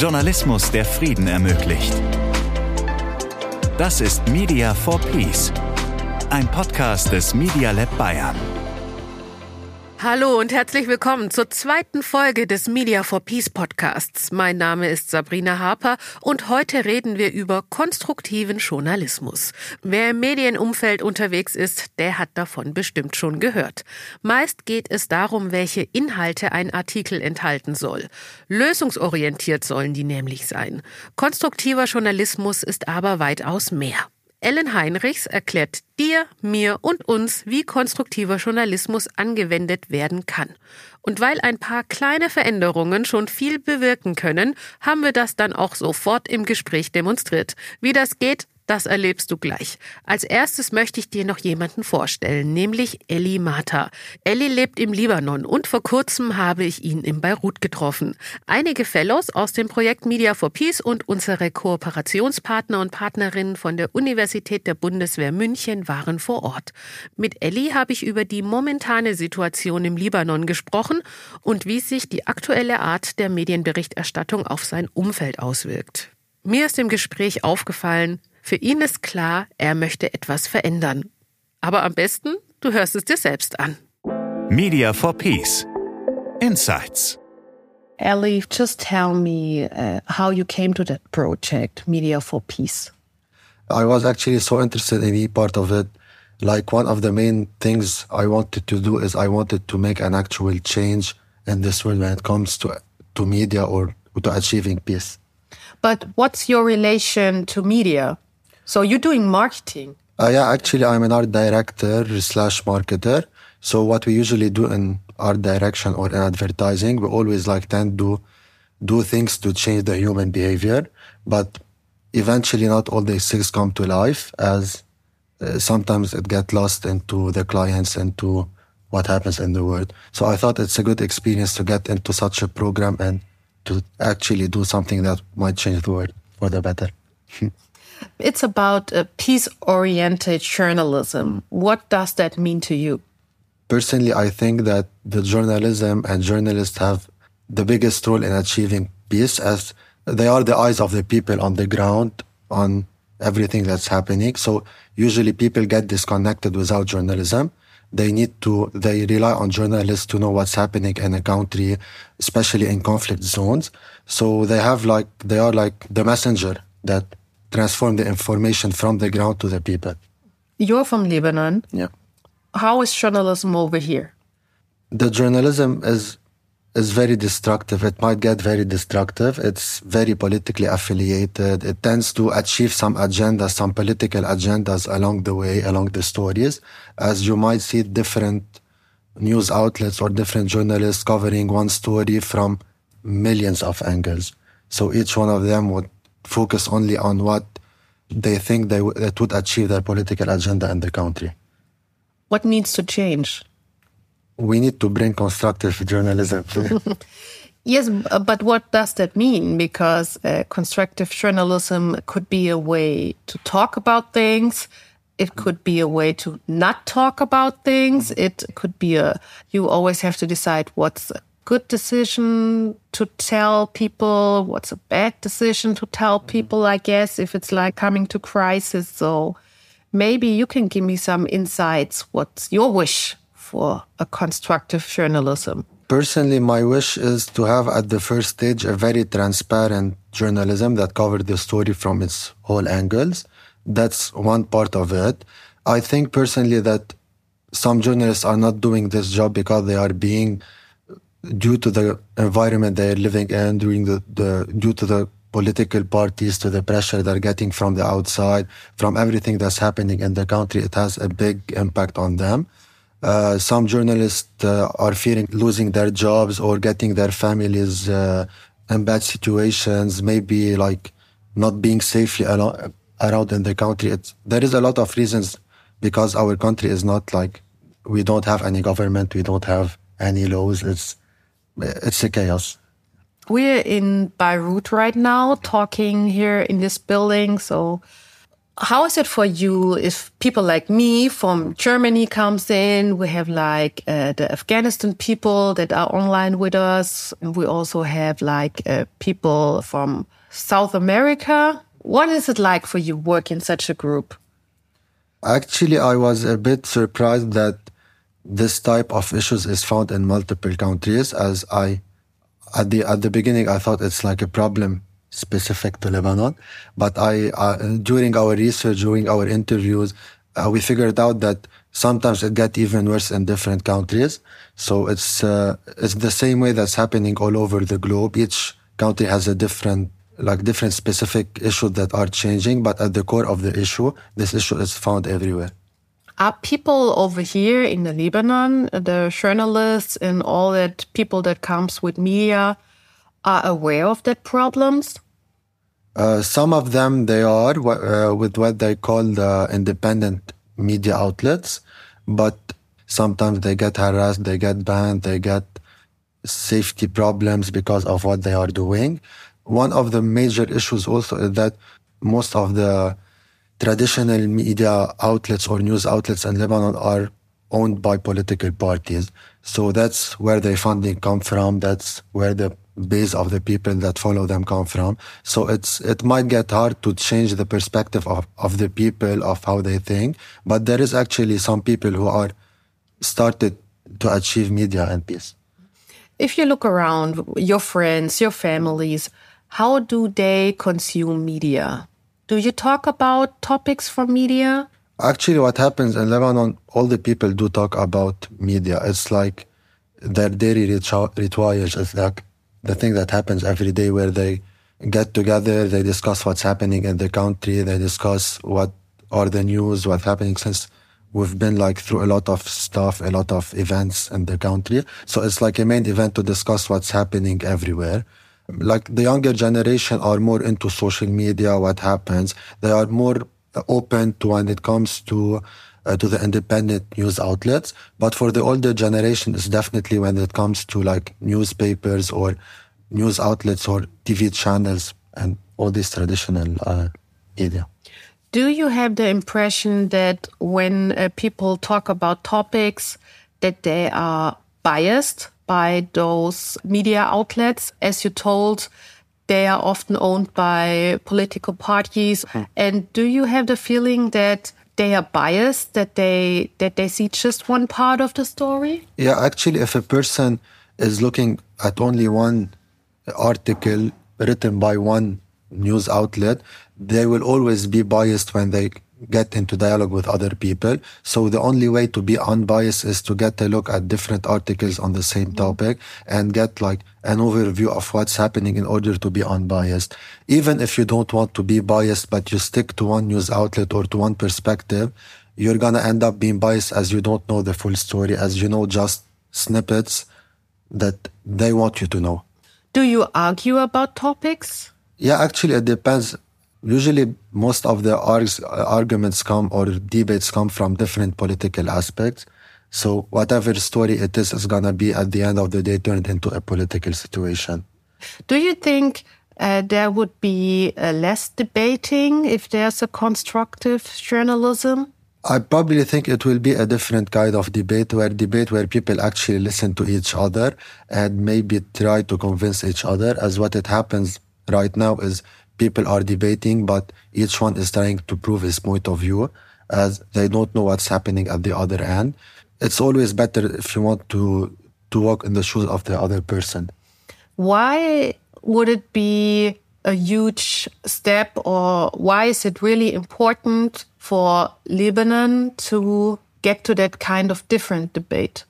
Journalismus, der Frieden ermöglicht. Das ist Media for Peace, ein Podcast des Media Lab Bayern. Hallo und herzlich willkommen zur zweiten Folge des Media for Peace Podcasts. Mein Name ist Sabrina Harper und heute reden wir über konstruktiven Journalismus. Wer im Medienumfeld unterwegs ist, der hat davon bestimmt schon gehört. Meist geht es darum, welche Inhalte ein Artikel enthalten soll. Lösungsorientiert sollen die nämlich sein. Konstruktiver Journalismus ist aber weitaus mehr. Ellen Heinrichs erklärt dir, mir und uns, wie konstruktiver Journalismus angewendet werden kann. Und weil ein paar kleine Veränderungen schon viel bewirken können, haben wir das dann auch sofort im Gespräch demonstriert. Wie das geht, das erlebst du gleich. Als erstes möchte ich dir noch jemanden vorstellen, nämlich Elli Mata. Elli lebt im Libanon und vor kurzem habe ich ihn in Beirut getroffen. Einige Fellows aus dem Projekt Media for Peace und unsere Kooperationspartner und Partnerinnen von der Universität der Bundeswehr München waren vor Ort. Mit Elli habe ich über die momentane Situation im Libanon gesprochen und wie sich die aktuelle Art der Medienberichterstattung auf sein Umfeld auswirkt. Mir ist im Gespräch aufgefallen, für ihn ist klar, er möchte etwas verändern. Aber am besten, du hörst es dir selbst an. Media for Peace. Insights. Ellie, just tell me uh, how you came to that project, Media for Peace. I was actually so interested in being part of it. Like one of the main things I wanted to do is I wanted to make an actual change in this world when it comes to to media or to achieving peace. But what's your relation to media? So you're doing marketing. Uh, yeah, actually, I'm an art director slash marketer. So what we usually do in art direction or in advertising, we always like tend to do things to change the human behavior, but eventually not all these things come to life as uh, sometimes it get lost into the clients and to what happens in the world. So I thought it's a good experience to get into such a program and to actually do something that might change the world for the better. It's about uh, a peace oriented journalism. What does that mean to you? Personally, I think that the journalism and journalists have the biggest role in achieving peace as they are the eyes of the people on the ground on everything that's happening. So usually people get disconnected without journalism. They need to, they rely on journalists to know what's happening in a country, especially in conflict zones. So they have like, they are like the messenger that transform the information from the ground to the people. You're from Lebanon. Yeah. How is journalism over here? The journalism is is very destructive. It might get very destructive. It's very politically affiliated. It tends to achieve some agendas, some political agendas along the way, along the stories, as you might see different news outlets or different journalists covering one story from millions of angles. So each one of them would focus only on what they think they that would achieve their political agenda in the country. What needs to change? We need to bring constructive journalism. yes, but what does that mean? Because uh, constructive journalism could be a way to talk about things. It could be a way to not talk about things. It could be a, you always have to decide what's good decision to tell people? What's a bad decision to tell mm-hmm. people, I guess, if it's like coming to crisis? So maybe you can give me some insights. What's your wish for a constructive journalism? Personally, my wish is to have at the first stage a very transparent journalism that covers the story from its whole angles. That's one part of it. I think personally that some journalists are not doing this job because they are being due to the environment they're living in, during the, the due to the political parties, to the pressure they're getting from the outside, from everything that's happening in the country, it has a big impact on them. Uh, some journalists uh, are fearing losing their jobs or getting their families uh, in bad situations, maybe like not being safely around in the country. It's, there is a lot of reasons because our country is not like we don't have any government, we don't have any laws. It's it's a chaos. We're in Beirut right now, talking here in this building. So, how is it for you if people like me from Germany comes in? We have like uh, the Afghanistan people that are online with us. And we also have like uh, people from South America. What is it like for you work in such a group? Actually, I was a bit surprised that this type of issues is found in multiple countries as I at the at the beginning I thought it's like a problem specific to Lebanon. But I, uh, during our research, during our interviews, uh, we figured out that sometimes it gets even worse in different countries. So it's uh, it's the same way that's happening all over the globe. Each country has a different like different specific issues that are changing, but at the core of the issue, this issue is found everywhere. Are people over here in the Lebanon, the journalists and all that people that comes with media, are aware of that problems? Uh, some of them they are uh, with what they call the independent media outlets, but sometimes they get harassed, they get banned, they get safety problems because of what they are doing. One of the major issues also is that most of the traditional media outlets or news outlets in Lebanon are owned by political parties. So that's where their funding come from. That's where the base of the people that follow them come from. So it's it might get hard to change the perspective of, of the people of how they think. But there is actually some people who are started to achieve media and peace. If you look around your friends, your families, how do they consume media? Do you talk about topics from media? Actually, what happens in Lebanon, all the people do talk about media. It's like their daily rituals. It's like the thing that happens every day where they get together, they discuss what's happening in the country, they discuss what are the news, what's happening since we've been like through a lot of stuff, a lot of events in the country. So it's like a main event to discuss what's happening everywhere. Like the younger generation are more into social media, what happens. They are more open to when it comes to uh, to the independent news outlets. But for the older generation, it's definitely when it comes to like newspapers or news outlets or TV channels and all these traditional uh, media. Do you have the impression that when uh, people talk about topics, that they are biased by those media outlets? As you told, they are often owned by political parties. Mm. And do you have the feeling that they are biased, that they that they see just one part of the story? Yeah, actually if a person is looking at only one article written by one news outlet, they will always be biased when they get into dialogue with other people. So the only way to be unbiased is to get a look at different articles on the same mm-hmm. topic and get like an overview of what's happening in order to be unbiased. Even if you don't want to be biased, but you stick to one news outlet or to one perspective, you're going to end up being biased as you don't know the full story, as you know just snippets that they want you to know. Do you argue about topics? Yeah, actually, it depends usually most of the args, arguments come or debates come from different political aspects. So whatever story it is is gonna be at the end of the day turned into a political situation. Do you think uh, there would be uh, less debating if there's a constructive journalism? I probably think it will be a different kind of debate where debate where people actually listen to each other and maybe try to convince each other as what it happens right now is people are debating, but each one is trying to prove his point of view as they don't know what's happening at the other end. It's always better if you want to to walk in the shoes of the other person. Why would it be a huge step or why is it really important for Lebanon to get to that kind of different debate?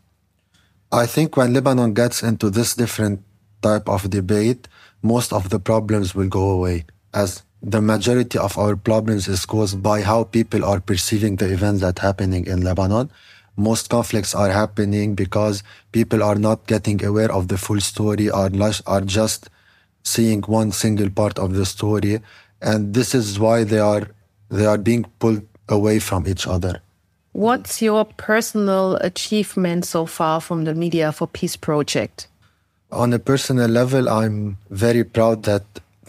I think when Lebanon gets into this different type of debate, most of the problems will go away as the majority of our problems is caused by how people are perceiving the events that happening in Lebanon. Most conflicts are happening because people are not getting aware of the full story or are just seeing one single part of the story. And this is why they are, they are being pulled away from each other. What's your personal achievement so far from the Media for Peace project? On a personal level, I'm very proud that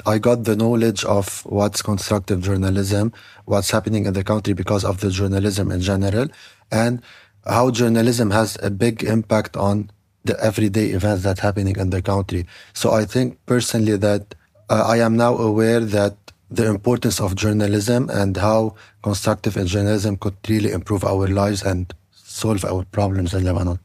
I got the knowledge of what's constructive journalism, what's happening in the country because of the journalism in general, and how journalism has a big impact on the everyday events that happening in the country. So I think personally that uh, I am now aware that the importance of journalism and how constructive journalism could really improve our lives and solve our problems in Lebanon.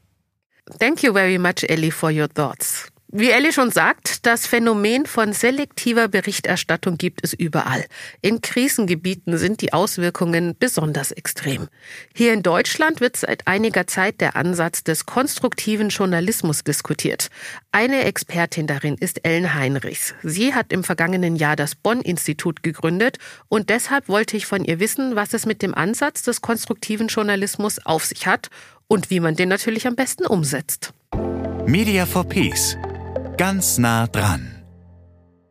Thank you very much, Eli, for your thoughts. Wie Ellie schon sagt, das Phänomen von selektiver Berichterstattung gibt es überall. In Krisengebieten sind die Auswirkungen besonders extrem. Hier in Deutschland wird seit einiger Zeit der Ansatz des konstruktiven Journalismus diskutiert. Eine Expertin darin ist Ellen Heinrichs. Sie hat im vergangenen Jahr das Bonn-Institut gegründet und deshalb wollte ich von ihr wissen, was es mit dem Ansatz des konstruktiven Journalismus auf sich hat und wie man den natürlich am besten umsetzt. Media for Peace ganz nah dran.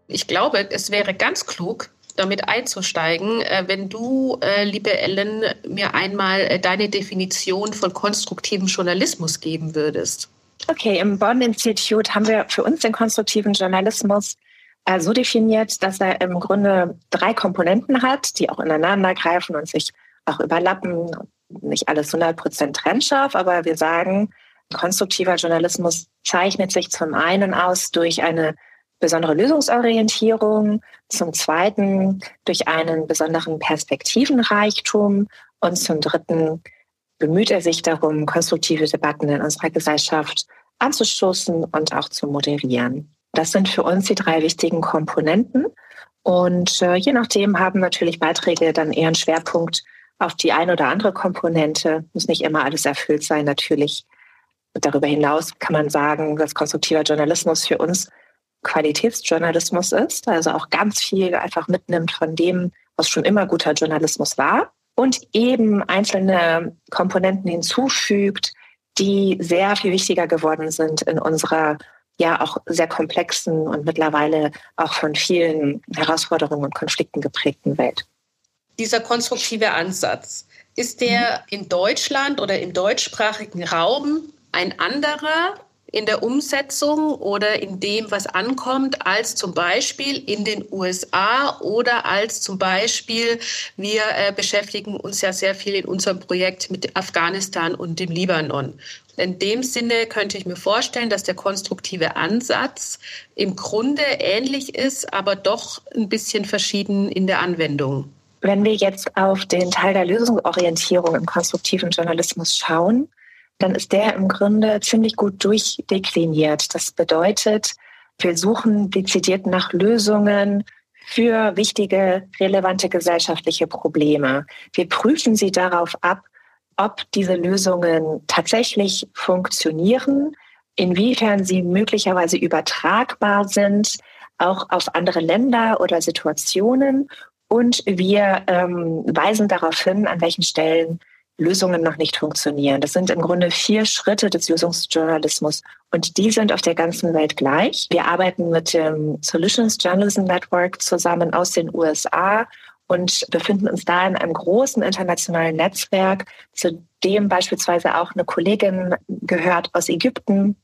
Ich glaube, es wäre ganz klug, damit einzusteigen, äh, wenn du, äh, liebe Ellen, mir einmal äh, deine Definition von konstruktivem Journalismus geben würdest. Okay, im Bonn-Institut haben wir für uns den konstruktiven Journalismus so definiert, dass er im Grunde drei Komponenten hat, die auch ineinander greifen und sich auch überlappen. Nicht alles 100% trennscharf, aber wir sagen, Konstruktiver Journalismus zeichnet sich zum einen aus durch eine besondere Lösungsorientierung, zum zweiten durch einen besonderen Perspektivenreichtum und zum dritten bemüht er sich darum, konstruktive Debatten in unserer Gesellschaft anzustoßen und auch zu moderieren. Das sind für uns die drei wichtigen Komponenten. Und äh, je nachdem haben natürlich Beiträge dann eher einen Schwerpunkt auf die eine oder andere Komponente. Muss nicht immer alles erfüllt sein, natürlich. Darüber hinaus kann man sagen, dass konstruktiver Journalismus für uns Qualitätsjournalismus ist, also auch ganz viel einfach mitnimmt von dem, was schon immer guter Journalismus war und eben einzelne Komponenten hinzufügt, die sehr viel wichtiger geworden sind in unserer ja auch sehr komplexen und mittlerweile auch von vielen Herausforderungen und Konflikten geprägten Welt. Dieser konstruktive Ansatz, ist der mhm. in Deutschland oder im deutschsprachigen Raum ein anderer in der Umsetzung oder in dem, was ankommt, als zum Beispiel in den USA oder als zum Beispiel, wir äh, beschäftigen uns ja sehr viel in unserem Projekt mit Afghanistan und dem Libanon. In dem Sinne könnte ich mir vorstellen, dass der konstruktive Ansatz im Grunde ähnlich ist, aber doch ein bisschen verschieden in der Anwendung. Wenn wir jetzt auf den Teil der Lösungsorientierung im konstruktiven Journalismus schauen, dann ist der im Grunde ziemlich gut durchdekliniert. Das bedeutet, wir suchen dezidiert nach Lösungen für wichtige, relevante gesellschaftliche Probleme. Wir prüfen sie darauf ab, ob diese Lösungen tatsächlich funktionieren, inwiefern sie möglicherweise übertragbar sind, auch auf andere Länder oder Situationen. Und wir ähm, weisen darauf hin, an welchen Stellen Lösungen noch nicht funktionieren. Das sind im Grunde vier Schritte des Lösungsjournalismus und die sind auf der ganzen Welt gleich. Wir arbeiten mit dem Solutions Journalism Network zusammen aus den USA und befinden uns da in einem großen internationalen Netzwerk, zu dem beispielsweise auch eine Kollegin gehört aus Ägypten,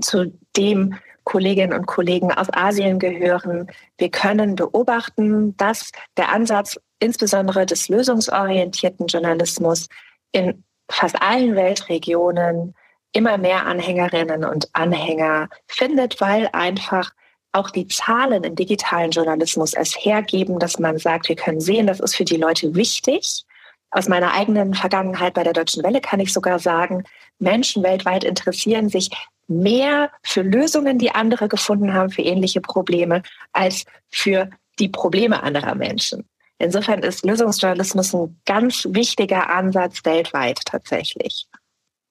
zu dem Kolleginnen und Kollegen aus Asien gehören. Wir können beobachten, dass der Ansatz insbesondere des lösungsorientierten Journalismus in fast allen Weltregionen immer mehr Anhängerinnen und Anhänger findet, weil einfach auch die Zahlen im digitalen Journalismus es hergeben, dass man sagt, wir können sehen, das ist für die Leute wichtig. Aus meiner eigenen Vergangenheit bei der Deutschen Welle kann ich sogar sagen, Menschen weltweit interessieren sich mehr für Lösungen, die andere gefunden haben für ähnliche Probleme, als für die Probleme anderer Menschen. Insofern ist Lösungsjournalismus ein ganz wichtiger Ansatz weltweit tatsächlich.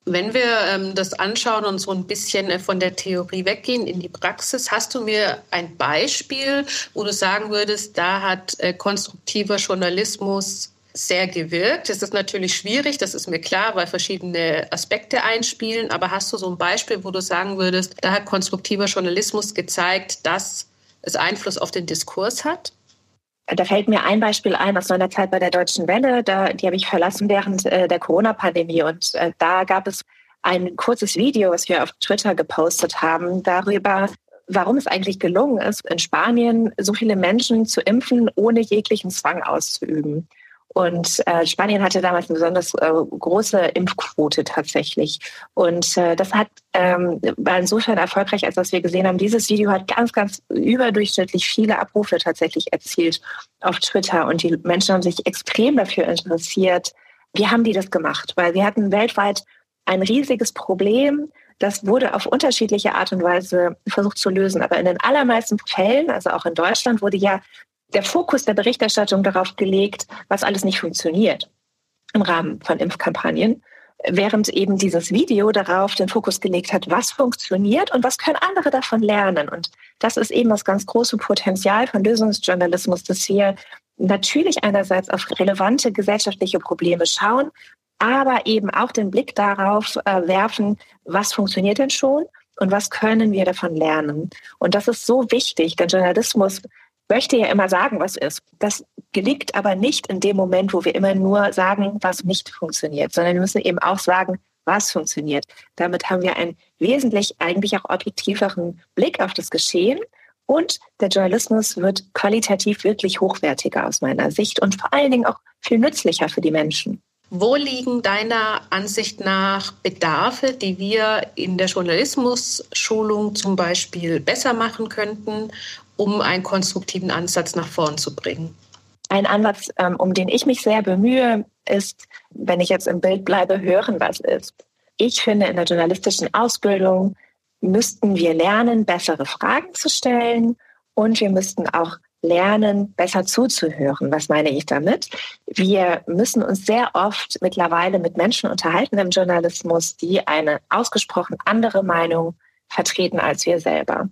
Wenn wir ähm, das anschauen und so ein bisschen äh, von der Theorie weggehen in die Praxis, hast du mir ein Beispiel, wo du sagen würdest, da hat äh, konstruktiver Journalismus sehr gewirkt. Es ist natürlich schwierig, das ist mir klar, weil verschiedene Aspekte einspielen. Aber hast du so ein Beispiel, wo du sagen würdest, da hat konstruktiver Journalismus gezeigt, dass es Einfluss auf den Diskurs hat? Da fällt mir ein Beispiel ein aus meiner Zeit bei der Deutschen Welle. Da, die habe ich verlassen während äh, der Corona-Pandemie. Und äh, da gab es ein kurzes Video, was wir auf Twitter gepostet haben, darüber, warum es eigentlich gelungen ist, in Spanien so viele Menschen zu impfen, ohne jeglichen Zwang auszuüben. Und äh, Spanien hatte damals eine besonders äh, große Impfquote tatsächlich. Und äh, das hat ähm, war insofern erfolgreich, als dass wir gesehen haben, dieses Video hat ganz, ganz überdurchschnittlich viele Abrufe tatsächlich erzielt auf Twitter. Und die Menschen haben sich extrem dafür interessiert. Wie haben die das gemacht? Weil wir hatten weltweit ein riesiges Problem. Das wurde auf unterschiedliche Art und Weise versucht zu lösen. Aber in den allermeisten Fällen, also auch in Deutschland, wurde ja der Fokus der Berichterstattung darauf gelegt, was alles nicht funktioniert im Rahmen von Impfkampagnen, während eben dieses Video darauf den Fokus gelegt hat, was funktioniert und was können andere davon lernen. Und das ist eben das ganz große Potenzial von Lösungsjournalismus, dass wir natürlich einerseits auf relevante gesellschaftliche Probleme schauen, aber eben auch den Blick darauf äh, werfen, was funktioniert denn schon und was können wir davon lernen. Und das ist so wichtig, denn Journalismus möchte ja immer sagen, was ist. Das gelingt aber nicht in dem Moment, wo wir immer nur sagen, was nicht funktioniert, sondern wir müssen eben auch sagen, was funktioniert. Damit haben wir einen wesentlich eigentlich auch objektiveren Blick auf das Geschehen und der Journalismus wird qualitativ wirklich hochwertiger aus meiner Sicht und vor allen Dingen auch viel nützlicher für die Menschen. Wo liegen deiner Ansicht nach Bedarfe, die wir in der Journalismusschulung zum Beispiel besser machen könnten um einen konstruktiven Ansatz nach vorn zu bringen? Ein Ansatz, ähm, um den ich mich sehr bemühe, ist, wenn ich jetzt im Bild bleibe, hören, was ist. Ich finde, in der journalistischen Ausbildung müssten wir lernen, bessere Fragen zu stellen und wir müssten auch lernen, besser zuzuhören. Was meine ich damit? Wir müssen uns sehr oft mittlerweile mit Menschen unterhalten im Journalismus, die eine ausgesprochen andere Meinung vertreten als wir selber.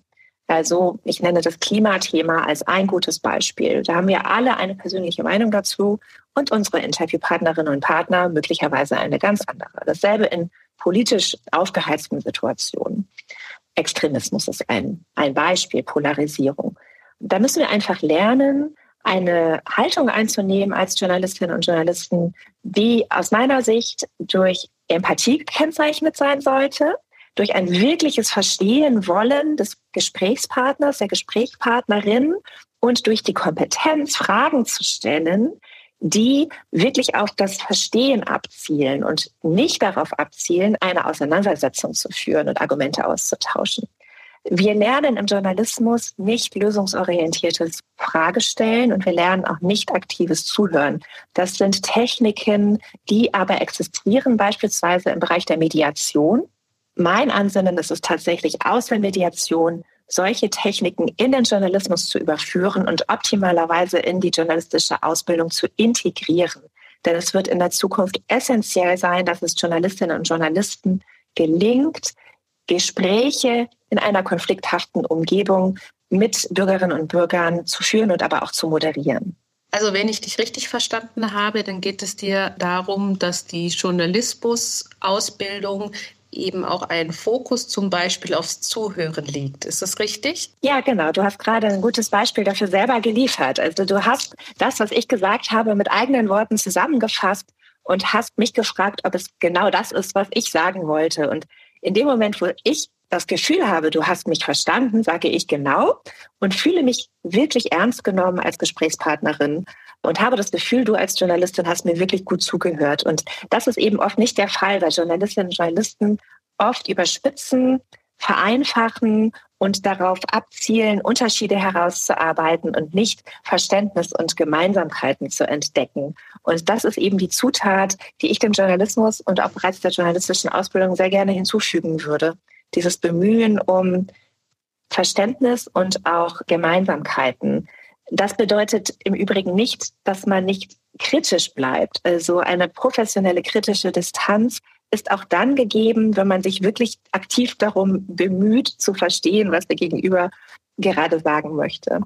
Also ich nenne das Klimathema als ein gutes Beispiel. Da haben wir alle eine persönliche Meinung dazu und unsere Interviewpartnerinnen und Partner möglicherweise eine ganz andere. Dasselbe in politisch aufgeheizten Situationen. Extremismus ist ein, ein Beispiel, Polarisierung. Da müssen wir einfach lernen, eine Haltung einzunehmen als Journalistinnen und Journalisten, die aus meiner Sicht durch Empathie gekennzeichnet sein sollte, durch ein wirkliches Verstehen wollen des Gesprächspartners, der Gesprächspartnerin und durch die Kompetenz, Fragen zu stellen, die wirklich auf das Verstehen abzielen und nicht darauf abzielen, eine Auseinandersetzung zu führen und Argumente auszutauschen. Wir lernen im Journalismus nicht lösungsorientiertes Fragestellen und wir lernen auch nicht aktives Zuhören. Das sind Techniken, die aber existieren beispielsweise im Bereich der Mediation mein Ansinnen ist es tatsächlich aus der Mediation, solche Techniken in den Journalismus zu überführen und optimalerweise in die journalistische Ausbildung zu integrieren. Denn es wird in der Zukunft essentiell sein, dass es Journalistinnen und Journalisten gelingt, Gespräche in einer konflikthaften Umgebung mit Bürgerinnen und Bürgern zu führen und aber auch zu moderieren. Also wenn ich dich richtig verstanden habe, dann geht es dir darum, dass die Journalismus-Ausbildung eben auch ein Fokus zum Beispiel aufs Zuhören liegt. Ist das richtig? Ja, genau. Du hast gerade ein gutes Beispiel dafür selber geliefert. Also du hast das, was ich gesagt habe, mit eigenen Worten zusammengefasst und hast mich gefragt, ob es genau das ist, was ich sagen wollte. Und in dem Moment, wo ich das Gefühl habe, du hast mich verstanden, sage ich genau und fühle mich wirklich ernst genommen als Gesprächspartnerin und habe das Gefühl, du als Journalistin hast mir wirklich gut zugehört. Und das ist eben oft nicht der Fall, weil Journalistinnen und Journalisten oft überspitzen, vereinfachen und darauf abzielen, Unterschiede herauszuarbeiten und nicht Verständnis und Gemeinsamkeiten zu entdecken. Und das ist eben die Zutat, die ich dem Journalismus und auch bereits der journalistischen Ausbildung sehr gerne hinzufügen würde. Dieses Bemühen um Verständnis und auch Gemeinsamkeiten. Das bedeutet im Übrigen nicht, dass man nicht kritisch bleibt. Also eine professionelle kritische Distanz ist auch dann gegeben, wenn man sich wirklich aktiv darum bemüht, zu verstehen, was der Gegenüber gerade sagen möchte.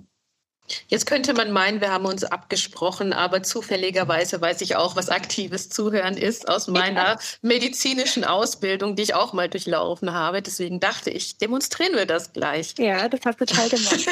Jetzt könnte man meinen, wir haben uns abgesprochen, aber zufälligerweise weiß ich auch, was aktives Zuhören ist aus meiner medizinischen Ausbildung, die ich auch mal durchlaufen habe. Deswegen dachte ich, demonstrieren wir das gleich. Ja, das hast du toll gemacht.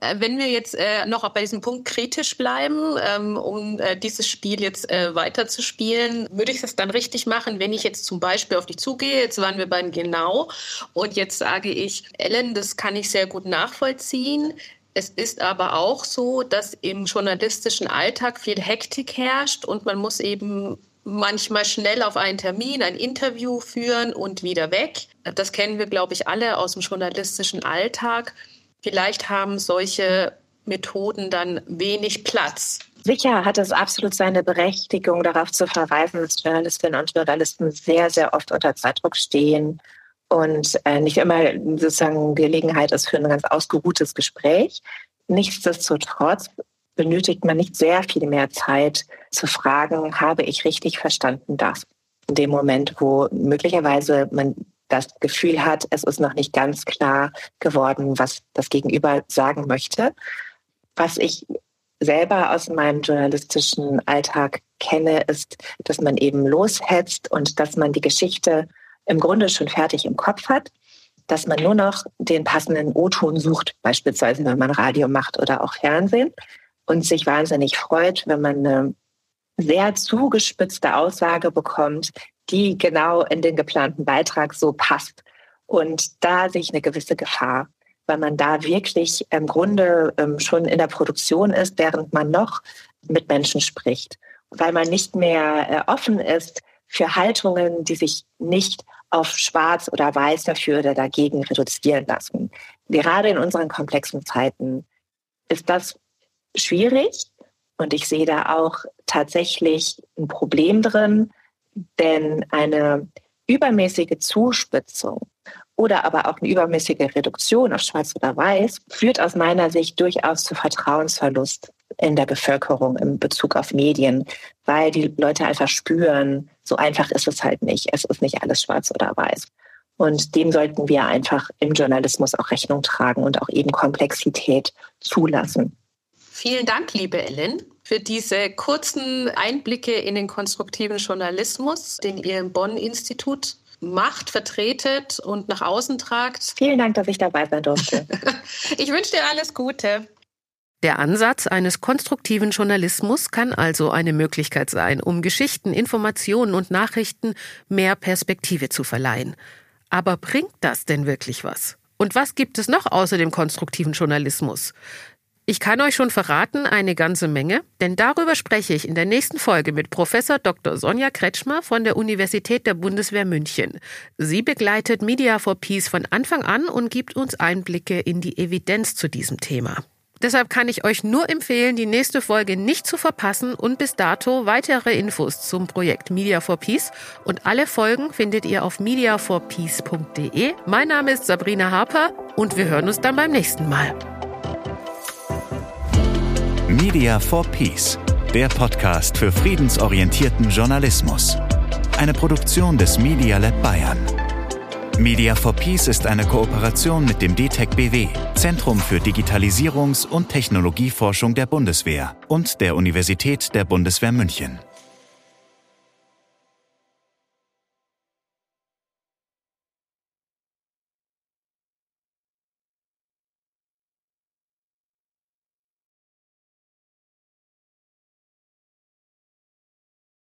Äh, wenn wir jetzt äh, noch bei diesem Punkt kritisch bleiben, ähm, um äh, dieses Spiel jetzt äh, weiterzuspielen, würde ich das dann richtig machen, wenn ich jetzt zum Beispiel auf dich zugehe, jetzt waren wir beim Genau, und jetzt sage ich, Ellen, das kann ich sehr gut nachvollziehen. Es ist aber auch so, dass im journalistischen Alltag viel Hektik herrscht und man muss eben manchmal schnell auf einen Termin, ein Interview führen und wieder weg. Das kennen wir, glaube ich, alle aus dem journalistischen Alltag. Vielleicht haben solche Methoden dann wenig Platz. Sicher hat es absolut seine Berechtigung, darauf zu verweisen, dass Journalistinnen und Journalisten sehr, sehr oft unter Zeitdruck stehen und äh, nicht immer sozusagen Gelegenheit ist für ein ganz ausgeruhtes Gespräch. Nichtsdestotrotz benötigt man nicht sehr viel mehr Zeit zu fragen, habe ich richtig verstanden das? In dem Moment, wo möglicherweise man das Gefühl hat, es ist noch nicht ganz klar geworden, was das Gegenüber sagen möchte. Was ich selber aus meinem journalistischen Alltag kenne, ist, dass man eben loshetzt und dass man die Geschichte im Grunde schon fertig im Kopf hat, dass man nur noch den passenden O-Ton sucht, beispielsweise wenn man Radio macht oder auch Fernsehen und sich wahnsinnig freut, wenn man eine sehr zugespitzte Aussage bekommt, die genau in den geplanten Beitrag so passt. Und da sehe ich eine gewisse Gefahr, weil man da wirklich im Grunde ähm, schon in der Produktion ist, während man noch mit Menschen spricht, weil man nicht mehr äh, offen ist für Haltungen, die sich nicht auf schwarz oder weiß dafür oder dagegen reduzieren lassen. Gerade in unseren komplexen Zeiten ist das schwierig und ich sehe da auch tatsächlich ein Problem drin, denn eine übermäßige Zuspitzung oder aber auch eine übermäßige Reduktion auf Schwarz oder Weiß führt aus meiner Sicht durchaus zu Vertrauensverlust in der Bevölkerung in Bezug auf Medien, weil die Leute einfach spüren, so einfach ist es halt nicht. Es ist nicht alles schwarz oder weiß. Und dem sollten wir einfach im Journalismus auch Rechnung tragen und auch eben Komplexität zulassen. Vielen Dank, liebe Ellen, für diese kurzen Einblicke in den konstruktiven Journalismus, den ihr im Bonn-Institut macht, vertretet und nach außen tragt. Vielen Dank, dass ich dabei sein durfte. ich wünsche dir alles Gute. Der Ansatz eines konstruktiven Journalismus kann also eine Möglichkeit sein, um Geschichten, Informationen und Nachrichten mehr Perspektive zu verleihen. Aber bringt das denn wirklich was? Und was gibt es noch außer dem konstruktiven Journalismus? Ich kann euch schon verraten, eine ganze Menge, denn darüber spreche ich in der nächsten Folge mit Professor Dr. Sonja Kretschmer von der Universität der Bundeswehr München. Sie begleitet Media for Peace von Anfang an und gibt uns Einblicke in die Evidenz zu diesem Thema. Deshalb kann ich euch nur empfehlen, die nächste Folge nicht zu verpassen und bis dato weitere Infos zum Projekt Media for Peace und alle Folgen findet ihr auf mediaforpeace.de. Mein Name ist Sabrina Harper und wir hören uns dann beim nächsten Mal. Media for Peace, der Podcast für friedensorientierten Journalismus. Eine Produktion des Media Lab Bayern. Media for Peace ist eine Kooperation mit dem DTEC BW, Zentrum für Digitalisierungs- und Technologieforschung der Bundeswehr und der Universität der Bundeswehr München.